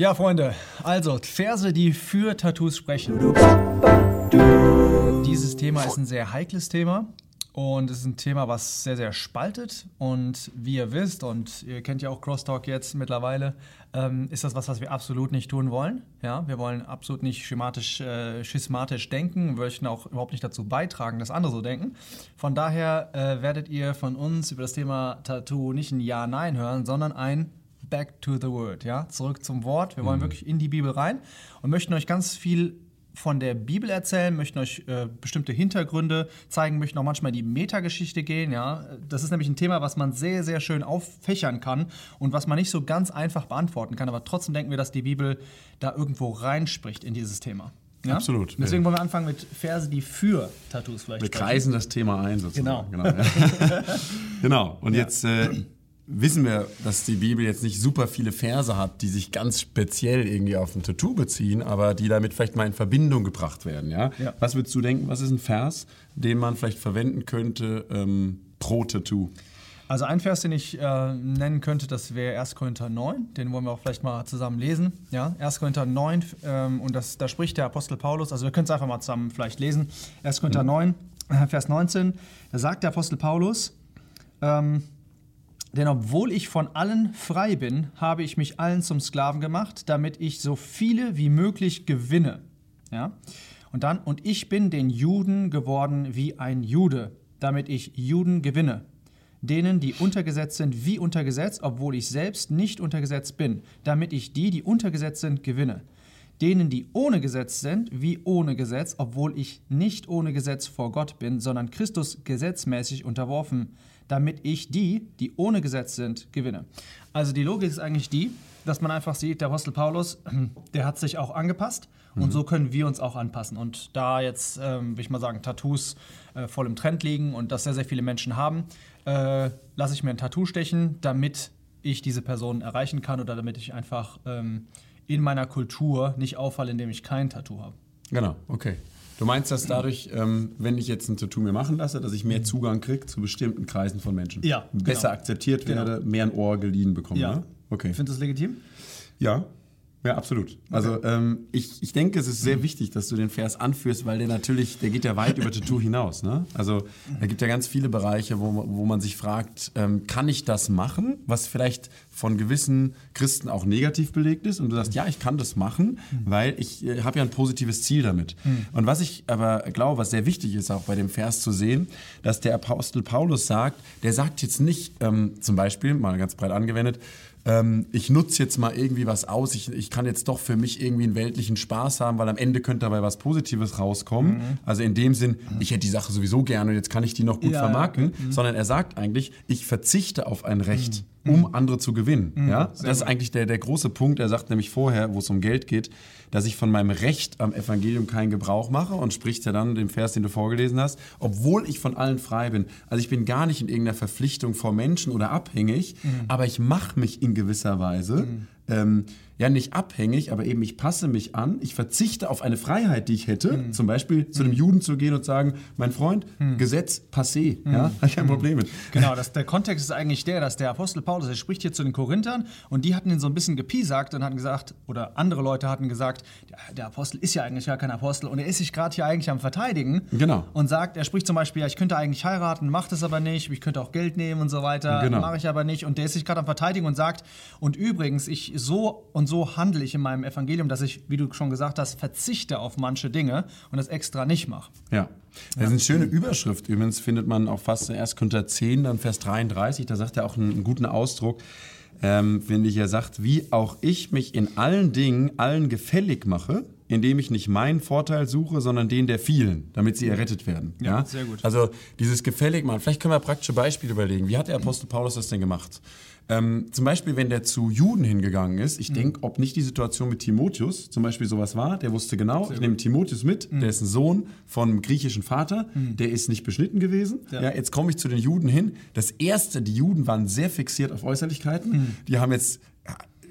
Ja, Freunde, also Verse, die für Tattoos sprechen. Dieses Thema ist ein sehr heikles Thema und es ist ein Thema, was sehr, sehr spaltet. Und wie ihr wisst, und ihr kennt ja auch Crosstalk jetzt mittlerweile, ähm, ist das was, was wir absolut nicht tun wollen. Ja, wir wollen absolut nicht schematisch, äh, schismatisch denken, möchten auch überhaupt nicht dazu beitragen, dass andere so denken. Von daher äh, werdet ihr von uns über das Thema Tattoo nicht ein Ja-Nein hören, sondern ein Back to the Word, ja, zurück zum Wort. Wir wollen mhm. wirklich in die Bibel rein und möchten euch ganz viel von der Bibel erzählen, möchten euch äh, bestimmte Hintergründe zeigen, möchten auch manchmal in die Metageschichte gehen. Ja? Das ist nämlich ein Thema, was man sehr, sehr schön auffächern kann und was man nicht so ganz einfach beantworten kann. Aber trotzdem denken wir, dass die Bibel da irgendwo reinspricht in dieses Thema. Ja? Absolut. Deswegen wollen wir anfangen mit Verse, die für Tattoos vielleicht Wir sprechen. kreisen das Thema ein sozusagen. Genau. Genau, genau. Und ja. jetzt äh, wissen wir, dass die Bibel jetzt nicht super viele Verse hat, die sich ganz speziell irgendwie auf ein Tattoo beziehen, aber die damit vielleicht mal in Verbindung gebracht werden. Ja? ja. Was würdest du denken, was ist ein Vers, den man vielleicht verwenden könnte ähm, pro Tattoo? Also ein Vers, den ich äh, nennen könnte, das wäre 1. Korinther 9. Den wollen wir auch vielleicht mal zusammen lesen. Ja, 1. Korinther 9 ähm, und das, da spricht der Apostel Paulus, also wir können es einfach mal zusammen vielleicht lesen. 1. Korinther mhm. 9, äh, Vers 19, da sagt der Apostel Paulus, ähm, denn obwohl ich von allen frei bin, habe ich mich allen zum Sklaven gemacht, damit ich so viele wie möglich gewinne. Ja? Und dann, und ich bin den Juden geworden wie ein Jude, damit ich Juden gewinne. Denen, die untergesetzt sind, wie untergesetzt, obwohl ich selbst nicht untergesetzt bin, damit ich die, die untergesetzt sind, gewinne. Denen, die ohne Gesetz sind, wie ohne Gesetz, obwohl ich nicht ohne Gesetz vor Gott bin, sondern Christus gesetzmäßig unterworfen damit ich die, die ohne Gesetz sind, gewinne. Also die Logik ist eigentlich die, dass man einfach sieht, der Apostel Paulus, der hat sich auch angepasst mhm. und so können wir uns auch anpassen. Und da jetzt, ähm, will ich mal sagen, Tattoos äh, voll im Trend liegen und das sehr, sehr viele Menschen haben, äh, lasse ich mir ein Tattoo stechen, damit ich diese Person erreichen kann oder damit ich einfach ähm, in meiner Kultur nicht auffalle, indem ich kein Tattoo habe. Genau, okay. Du meinst, dass dadurch, ähm, wenn ich jetzt ein Tattoo mir machen lasse, dass ich mehr Zugang kriege zu bestimmten Kreisen von Menschen? Ja. Besser genau. akzeptiert werde, genau. mehr ein Ohr geliehen bekomme? Ja. Ne? Okay. Findest du das legitim? Ja. Ja, absolut. Also, okay. Ähm, ich, ich denke, es ist sehr wichtig, dass du den Vers anführst, weil der natürlich, der geht ja weit über Tattoo hinaus. Ne? Also da gibt ja ganz viele Bereiche, wo, wo man sich fragt, ähm, kann ich das machen, was vielleicht von gewissen Christen auch negativ belegt ist und du sagst, ja, ich kann das machen, weil ich äh, habe ja ein positives Ziel damit. Mhm. Und was ich aber glaube, was sehr wichtig ist auch bei dem Vers zu sehen, dass der Apostel Paulus sagt, der sagt jetzt nicht ähm, zum Beispiel, mal ganz breit angewendet, ähm, ich nutze jetzt mal irgendwie was aus, ich, ich kann jetzt doch für mich irgendwie einen weltlichen Spaß haben, weil am Ende könnte dabei was Positives rauskommen. Mhm. Also in dem Sinn, ich hätte die Sache sowieso gerne und jetzt kann ich die noch gut ja, vermarkten, ja. Mhm. sondern er sagt eigentlich, ich verzichte auf ein Recht. Mhm um mhm. andere zu gewinnen. Mhm, ja? Das ist eigentlich der, der große Punkt. Er sagt nämlich vorher, wo es um Geld geht, dass ich von meinem Recht am Evangelium keinen Gebrauch mache und spricht ja dann den Vers, den du vorgelesen hast, obwohl ich von allen frei bin. Also ich bin gar nicht in irgendeiner Verpflichtung vor Menschen oder abhängig, mhm. aber ich mache mich in gewisser Weise mhm. Ähm, ja nicht abhängig, aber eben ich passe mich an, ich verzichte auf eine Freiheit, die ich hätte, mhm. zum Beispiel zu einem mhm. Juden zu gehen und sagen, mein Freund, mhm. Gesetz passé, mhm. ja, habe ich kein Problem mit. Genau, das, der Kontext ist eigentlich der, dass der Apostel Paulus, er spricht hier zu den Korinthern und die hatten ihn so ein bisschen gepiesackt und hatten gesagt, oder andere Leute hatten gesagt, der, der Apostel ist ja eigentlich gar kein Apostel und er ist sich gerade hier eigentlich am Verteidigen genau. und sagt, er spricht zum Beispiel, ja, ich könnte eigentlich heiraten, macht es aber nicht, ich könnte auch Geld nehmen und so weiter, genau. mache ich aber nicht und der ist sich gerade am Verteidigen und sagt, und übrigens, ich so und so handle ich in meinem Evangelium, dass ich, wie du schon gesagt hast, verzichte auf manche Dinge und das extra nicht mache. Ja. Das ist eine schöne Überschrift. Übrigens findet man auch fast in 1. Korinther 10, dann Vers 33. Da sagt er auch einen, guten Ausdruck, ähm, finde ich. Er sagt, wie auch ich mich in allen Dingen allen gefällig mache, indem ich nicht meinen Vorteil suche, sondern den der vielen, damit sie errettet werden. Ja, ja? sehr gut. Also dieses gefällig machen. Vielleicht können wir praktische Beispiele überlegen. Wie hat der Apostel Paulus das denn gemacht? Ähm, zum Beispiel, wenn der zu Juden hingegangen ist, ich mhm. denke, ob nicht die Situation mit Timotheus zum Beispiel sowas war, der wusste genau, Sehr ich nehme Timotheus mit, mhm. der ist ein Sohn von einem griechischen Vater, mhm. der ist nicht beschnitten gewesen. Ja. ja jetzt komme ich zu den Juden hin. Das erste, die Juden waren sehr fixiert auf Äußerlichkeiten. Mhm. Die haben jetzt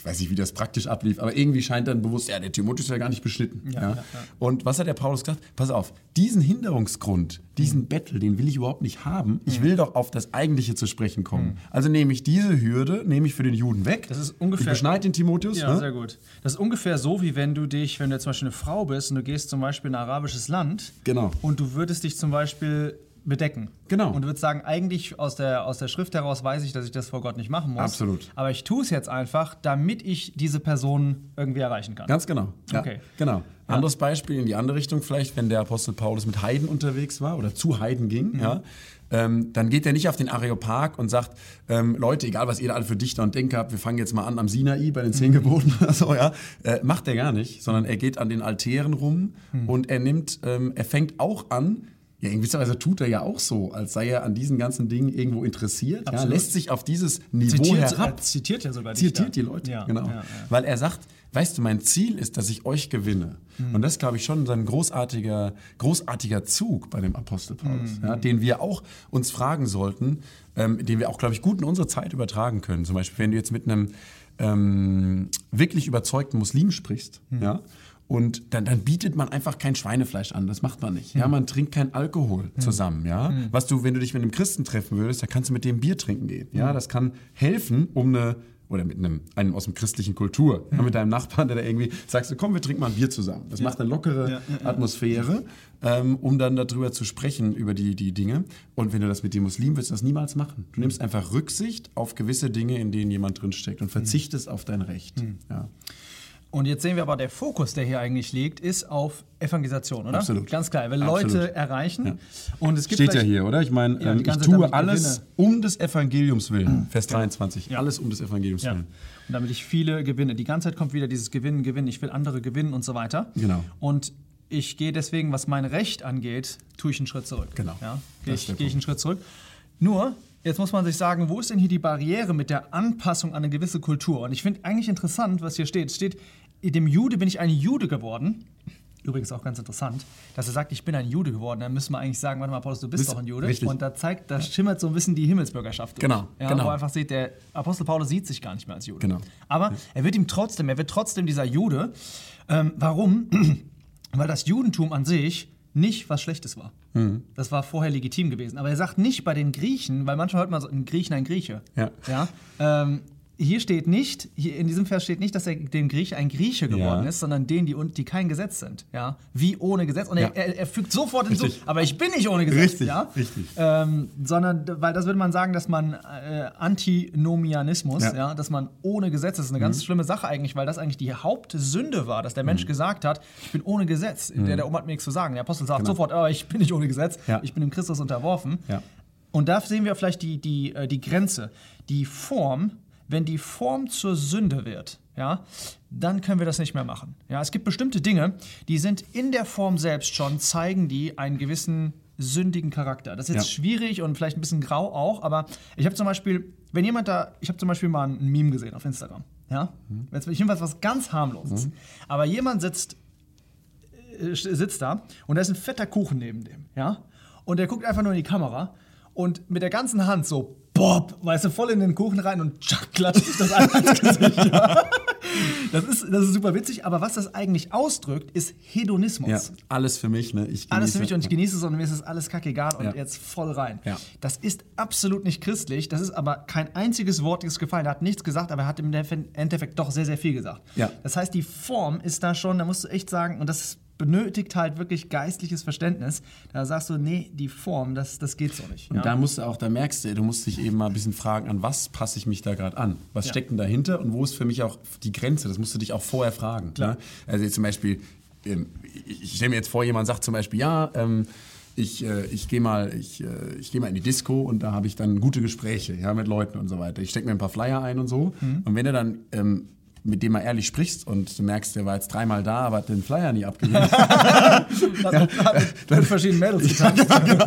ich weiß nicht, wie das praktisch ablief, aber irgendwie scheint dann bewusst, ja, der Timotheus ist ja gar nicht beschnitten. Ja, ja. Ja, Und was hat der Paulus gesagt? Pass auf, diesen Hinderungsgrund, diesen mhm. Bettel, den will ich überhaupt nicht haben. Ich mhm. will doch auf das Eigentliche zu sprechen kommen. Mhm. Also nehme ich diese Hürde, nehme ich für den Juden weg. Das ist ungefähr. Ich beschneide den Timotheus. Ja, ne? sehr gut. Das ist ungefähr so, wie wenn du dich, wenn du zum Beispiel eine Frau bist und du gehst zum Beispiel in ein arabisches Land. Genau. Und du würdest dich zum Beispiel bedecken. Genau. Und du würdest sagen, eigentlich aus der, aus der Schrift heraus weiß ich, dass ich das vor Gott nicht machen muss. Absolut. Aber ich tue es jetzt einfach, damit ich diese Person irgendwie erreichen kann. Ganz genau. Ja, okay. Genau. Ja. Anderes Beispiel in die andere Richtung vielleicht, wenn der Apostel Paulus mit Heiden unterwegs war oder zu Heiden ging, mhm. ja, ähm, dann geht er nicht auf den Areopag und sagt, ähm, Leute, egal was ihr da alle für Dichter und Denker habt, wir fangen jetzt mal an am Sinai bei den zehn Geboten oder so, ja. Äh, macht er gar nicht, sondern er geht an den Altären rum mhm. und er nimmt, ähm, er fängt auch an, ja, in gewisser Weise tut er ja auch so, als sei er an diesen ganzen Dingen irgendwo interessiert. Ja, lässt sich auf dieses Niveau zitiert, herab. Er zitiert ja sogar Zitiert die Leute, ja, genau. Ja. Weil er sagt, weißt du, mein Ziel ist, dass ich euch gewinne. Mhm. Und das glaube ich schon ein großartiger, großartiger Zug bei dem Apostel Paulus, mhm. den wir auch uns fragen sollten, ähm, den wir auch, glaube ich, gut in unsere Zeit übertragen können. Zum Beispiel, wenn du jetzt mit einem ähm, wirklich überzeugten Muslim sprichst, mhm. ja, und dann, dann, bietet man einfach kein Schweinefleisch an. Das macht man nicht. Ja, hm. man trinkt kein Alkohol hm. zusammen. Ja, hm. was du, wenn du dich mit einem Christen treffen würdest, da kannst du mit dem Bier trinken gehen. Ja, das kann helfen, um eine oder mit einem, einem aus dem christlichen Kultur, mhm. mit deinem Nachbarn, der da irgendwie sagst du, komm, wir trinken mal ein Bier zusammen. Das ja. macht eine lockere ja, ja, Atmosphäre, ähm, um dann darüber zu sprechen, über die, die Dinge. Und wenn du das mit dem Muslim willst, das niemals machen. Du nimmst einfach Rücksicht auf gewisse Dinge, in denen jemand drinsteckt und verzichtest mhm. auf dein Recht. Mhm. Und jetzt sehen wir aber, der Fokus, der hier eigentlich liegt, ist auf Evangelisation, oder? Absolut. Ganz klar, Absolut. Leute erreichen. Ja. Und es gibt Steht ja hier, oder? Ich meine, ja, ähm, ich tue alles um des Evangeliums willen. Vers 23. Ja. Alles um des Evangeliums willen. Und damit ich viele gewinne. Die ganze Zeit kommt wieder dieses Gewinnen, Gewinnen. Ich will andere gewinnen und so weiter. Genau. Und ich gehe deswegen, was mein Recht angeht, tue ich einen Schritt zurück. Genau. Ja? Gehe ich, geh ich einen Schritt zurück. Nur, Jetzt muss man sich sagen, wo ist denn hier die Barriere mit der Anpassung an eine gewisse Kultur? Und ich finde eigentlich interessant, was hier steht. Es steht, dem Jude bin ich ein Jude geworden. Übrigens auch ganz interessant, dass er sagt, ich bin ein Jude geworden. Dann müssen wir eigentlich sagen, warte mal, Paulus, du bist doch ein Jude. Richtig. Und da zeigt, da schimmert so ein bisschen die Himmelsbürgerschaft durch. Genau, ja, genau. Wo einfach sieht, der Apostel Paulus sieht sich gar nicht mehr als Jude. Genau. Aber er wird ihm trotzdem, er wird trotzdem dieser Jude. Ähm, warum? Weil das Judentum an sich nicht was Schlechtes war. Mhm. Das war vorher legitim gewesen. Aber er sagt nicht bei den Griechen, weil manchmal hört man so, ein Griechen ein Grieche. Ja. ja? Ähm, hier steht nicht, hier in diesem Vers steht nicht, dass er dem Grieche ein Grieche geworden ja. ist, sondern denen, die, die kein Gesetz sind. Ja? Wie ohne Gesetz. Und ja. er, er, fügt sofort hinzu, aber ich bin nicht ohne Gesetz. Richtig, ja? richtig. Ähm, sondern, weil das würde man sagen, dass man äh, Antinomianismus, ja. ja. dass man ohne Gesetz, das ist eine ganz mhm. schlimme Sache eigentlich, weil das eigentlich die Hauptsünde war, dass der Mensch mhm. gesagt hat, ich bin ohne Gesetz. Mhm. Der, der Oma hat mir nichts zu sagen. Der Apostel sagt genau. sofort, oh, ich bin nicht ohne Gesetz, ich bin dem Christus unterworfen. Und da sehen wir vielleicht die, die, äh, die Grenze. Die Form wenn die Form zur Sünde wird, ja, dann können wir das nicht mehr machen. Ja, es gibt bestimmte Dinge, die sind in der Form selbst schon, zeigen die einen gewissen sündigen Charakter. Das ist jetzt ja. schwierig und vielleicht ein bisschen grau auch, aber ich habe zum Beispiel, wenn jemand da, ich habe zum Beispiel mal ein Meme gesehen auf Instagram, ja, mhm. jetzt jedenfalls was ganz harmloses, mhm. aber jemand sitzt, äh, sitzt da und da ist ein fetter Kuchen neben dem, ja, und der guckt einfach nur in die Kamera und mit der ganzen Hand so Bob, weißt du, voll in den Kuchen rein und tschack, klatscht sich das an ins Gesicht. Ja. Das, ist, das ist super witzig, aber was das eigentlich ausdrückt, ist Hedonismus. Ja, alles für mich, ne? Ich alles für mich und ich genieße es und mir ist es alles kackegal und ja. jetzt voll rein. Ja. Das ist absolut nicht christlich, das ist aber kein einziges Wort, das gefallen. Er hat nichts gesagt, aber er hat im Endeffekt doch sehr, sehr viel gesagt. Ja. Das heißt, die Form ist da schon, da musst du echt sagen, und das ist benötigt halt wirklich geistliches Verständnis. Da sagst du, nee, die Form, das, das geht so nicht. Und ja? da musst du auch, da merkst du, du musst dich eben mal ein bisschen fragen, an was passe ich mich da gerade an? Was ja. steckt denn dahinter und wo ist für mich auch die Grenze? Das musst du dich auch vorher fragen. Ne? Also jetzt zum Beispiel, ähm, ich stelle mir jetzt vor, jemand sagt zum Beispiel, ja, ähm, ich, äh, ich gehe mal, ich, äh, ich geh mal in die Disco und da habe ich dann gute Gespräche ja, mit Leuten und so weiter. Ich stecke mir ein paar Flyer ein und so. Mhm. Und wenn er dann ähm, mit dem er ehrlich sprichst und du merkst, der war jetzt dreimal da, aber hat den Flyer nie abgegeben. ja, mit verschiedenen Mädels ja, genau.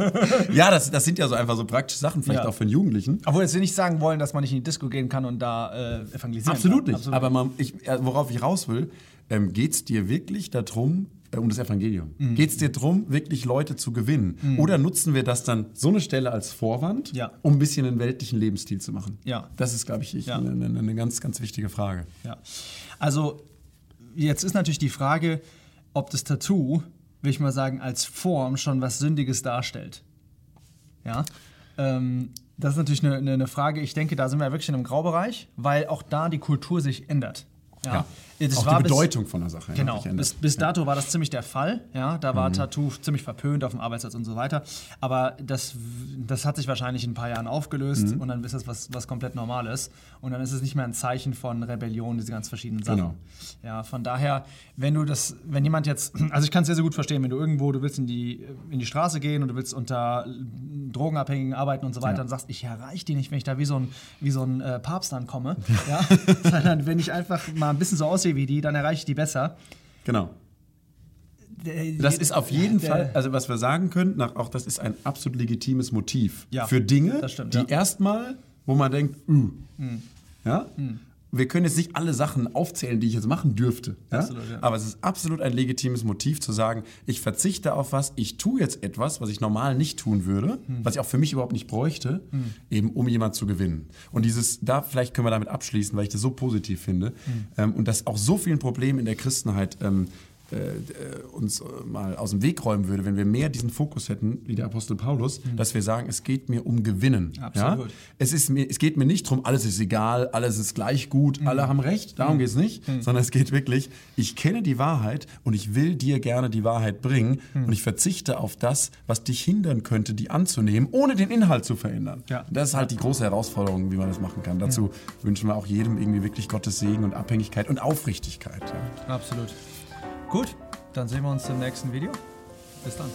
ja das, das sind ja so einfach so praktische Sachen, vielleicht ja. auch für einen Jugendlichen. Obwohl jetzt nicht sagen wollen, dass man nicht in die Disco gehen kann und da äh, evangelisieren Absolut kann. nicht. Absolut. Aber man, ich, worauf ich raus will, ähm, geht es dir wirklich darum, äh, um das Evangelium? Geht es dir darum, wirklich Leute zu gewinnen? Oder nutzen wir das dann so eine Stelle als Vorwand, Ja. um ein bisschen einen weltlichen Lebensstil zu machen? Ja. Das ist, glaube ich, ich Ja. eine, eine, eine ganz, ganz wichtige Frage. Ja. Also, jetzt ist natürlich die Frage, ob das Tattoo, will ich mal sagen, als Form schon was Sündiges darstellt. Ja. Ähm, das ist natürlich eine, eine- Frage, ich denke, da sind wir wirklich in einem Graubereich, weil auch da die Kultur sich ändert. Ja. Das Auch war die bis- Bedeutung von der Sache. Genau, ändert. bis, bis dato war das ziemlich der Fall. Ja, da Mhm. war Tattoo ziemlich verpönt auf dem Arbeitsplatz und so weiter. Aber das, das hat sich wahrscheinlich in ein paar Jahren aufgelöst Mhm. und dann ist das was, was komplett Normales. Und dann ist es nicht mehr ein Zeichen von Rebellion, diese ganz verschiedenen Sachen. Genau. Ja, von daher, wenn du das, wenn jemand jetzt, also ich kann es sehr, sehr gut verstehen, wenn du irgendwo, du willst in die, in die Straße gehen und du willst unter Drogenabhängigen arbeiten und so weiter Ja. und sagst, ich erreiche die nicht, wenn ich da wie so ein, wie so ein äh, Papst ankomme. ja, sondern wenn ich einfach mal ein bisschen so aussehe wie die, dann erreiche ich die besser. Genau. Das ist auf jeden Fall, also was wir sagen können, auch das ist ein absolut legitimes Motiv Ja, für Dinge, stimmt, die ja. erstmal, wo man denkt, uh, ja, wir können jetzt nicht alle Sachen aufzählen, die ich jetzt machen dürfte, ja? Absolut, ja. aber es ist absolut ein legitimes Motiv zu sagen, ich verzichte auf was, ich tue jetzt etwas, was ich normal nicht tun würde, was ich auch für mich überhaupt nicht bräuchte, eben um jemand zu gewinnen. Und dieses, da vielleicht können wir damit abschließen, weil ich das so positiv finde ähm, und das auch so vielen Problemen in der Christenheit ähm, äh, äh, uns äh, mal aus dem Weg räumen würde, wenn wir mehr diesen Fokus hätten, wie der Apostel Paulus, dass wir sagen, es geht mir um Gewinnen. Absolut. Ja? Es, ist mir, es geht mir nicht darum, alles ist egal, alles ist gleich gut, alle haben recht, darum geht es nicht, sondern es geht wirklich, ich kenne die Wahrheit und ich will dir gerne die Wahrheit bringen und ich verzichte auf das, was dich hindern könnte, die anzunehmen, ohne den Inhalt zu verändern. Ja. Das ist halt die große Herausforderung, wie man das machen kann. Dazu wünschen wir auch jedem irgendwie wirklich Gottes Segen und Abhängigkeit und Aufrichtigkeit. Ja. Absolut. Gut, dann sehen wir uns im nächsten Video. Bis dann.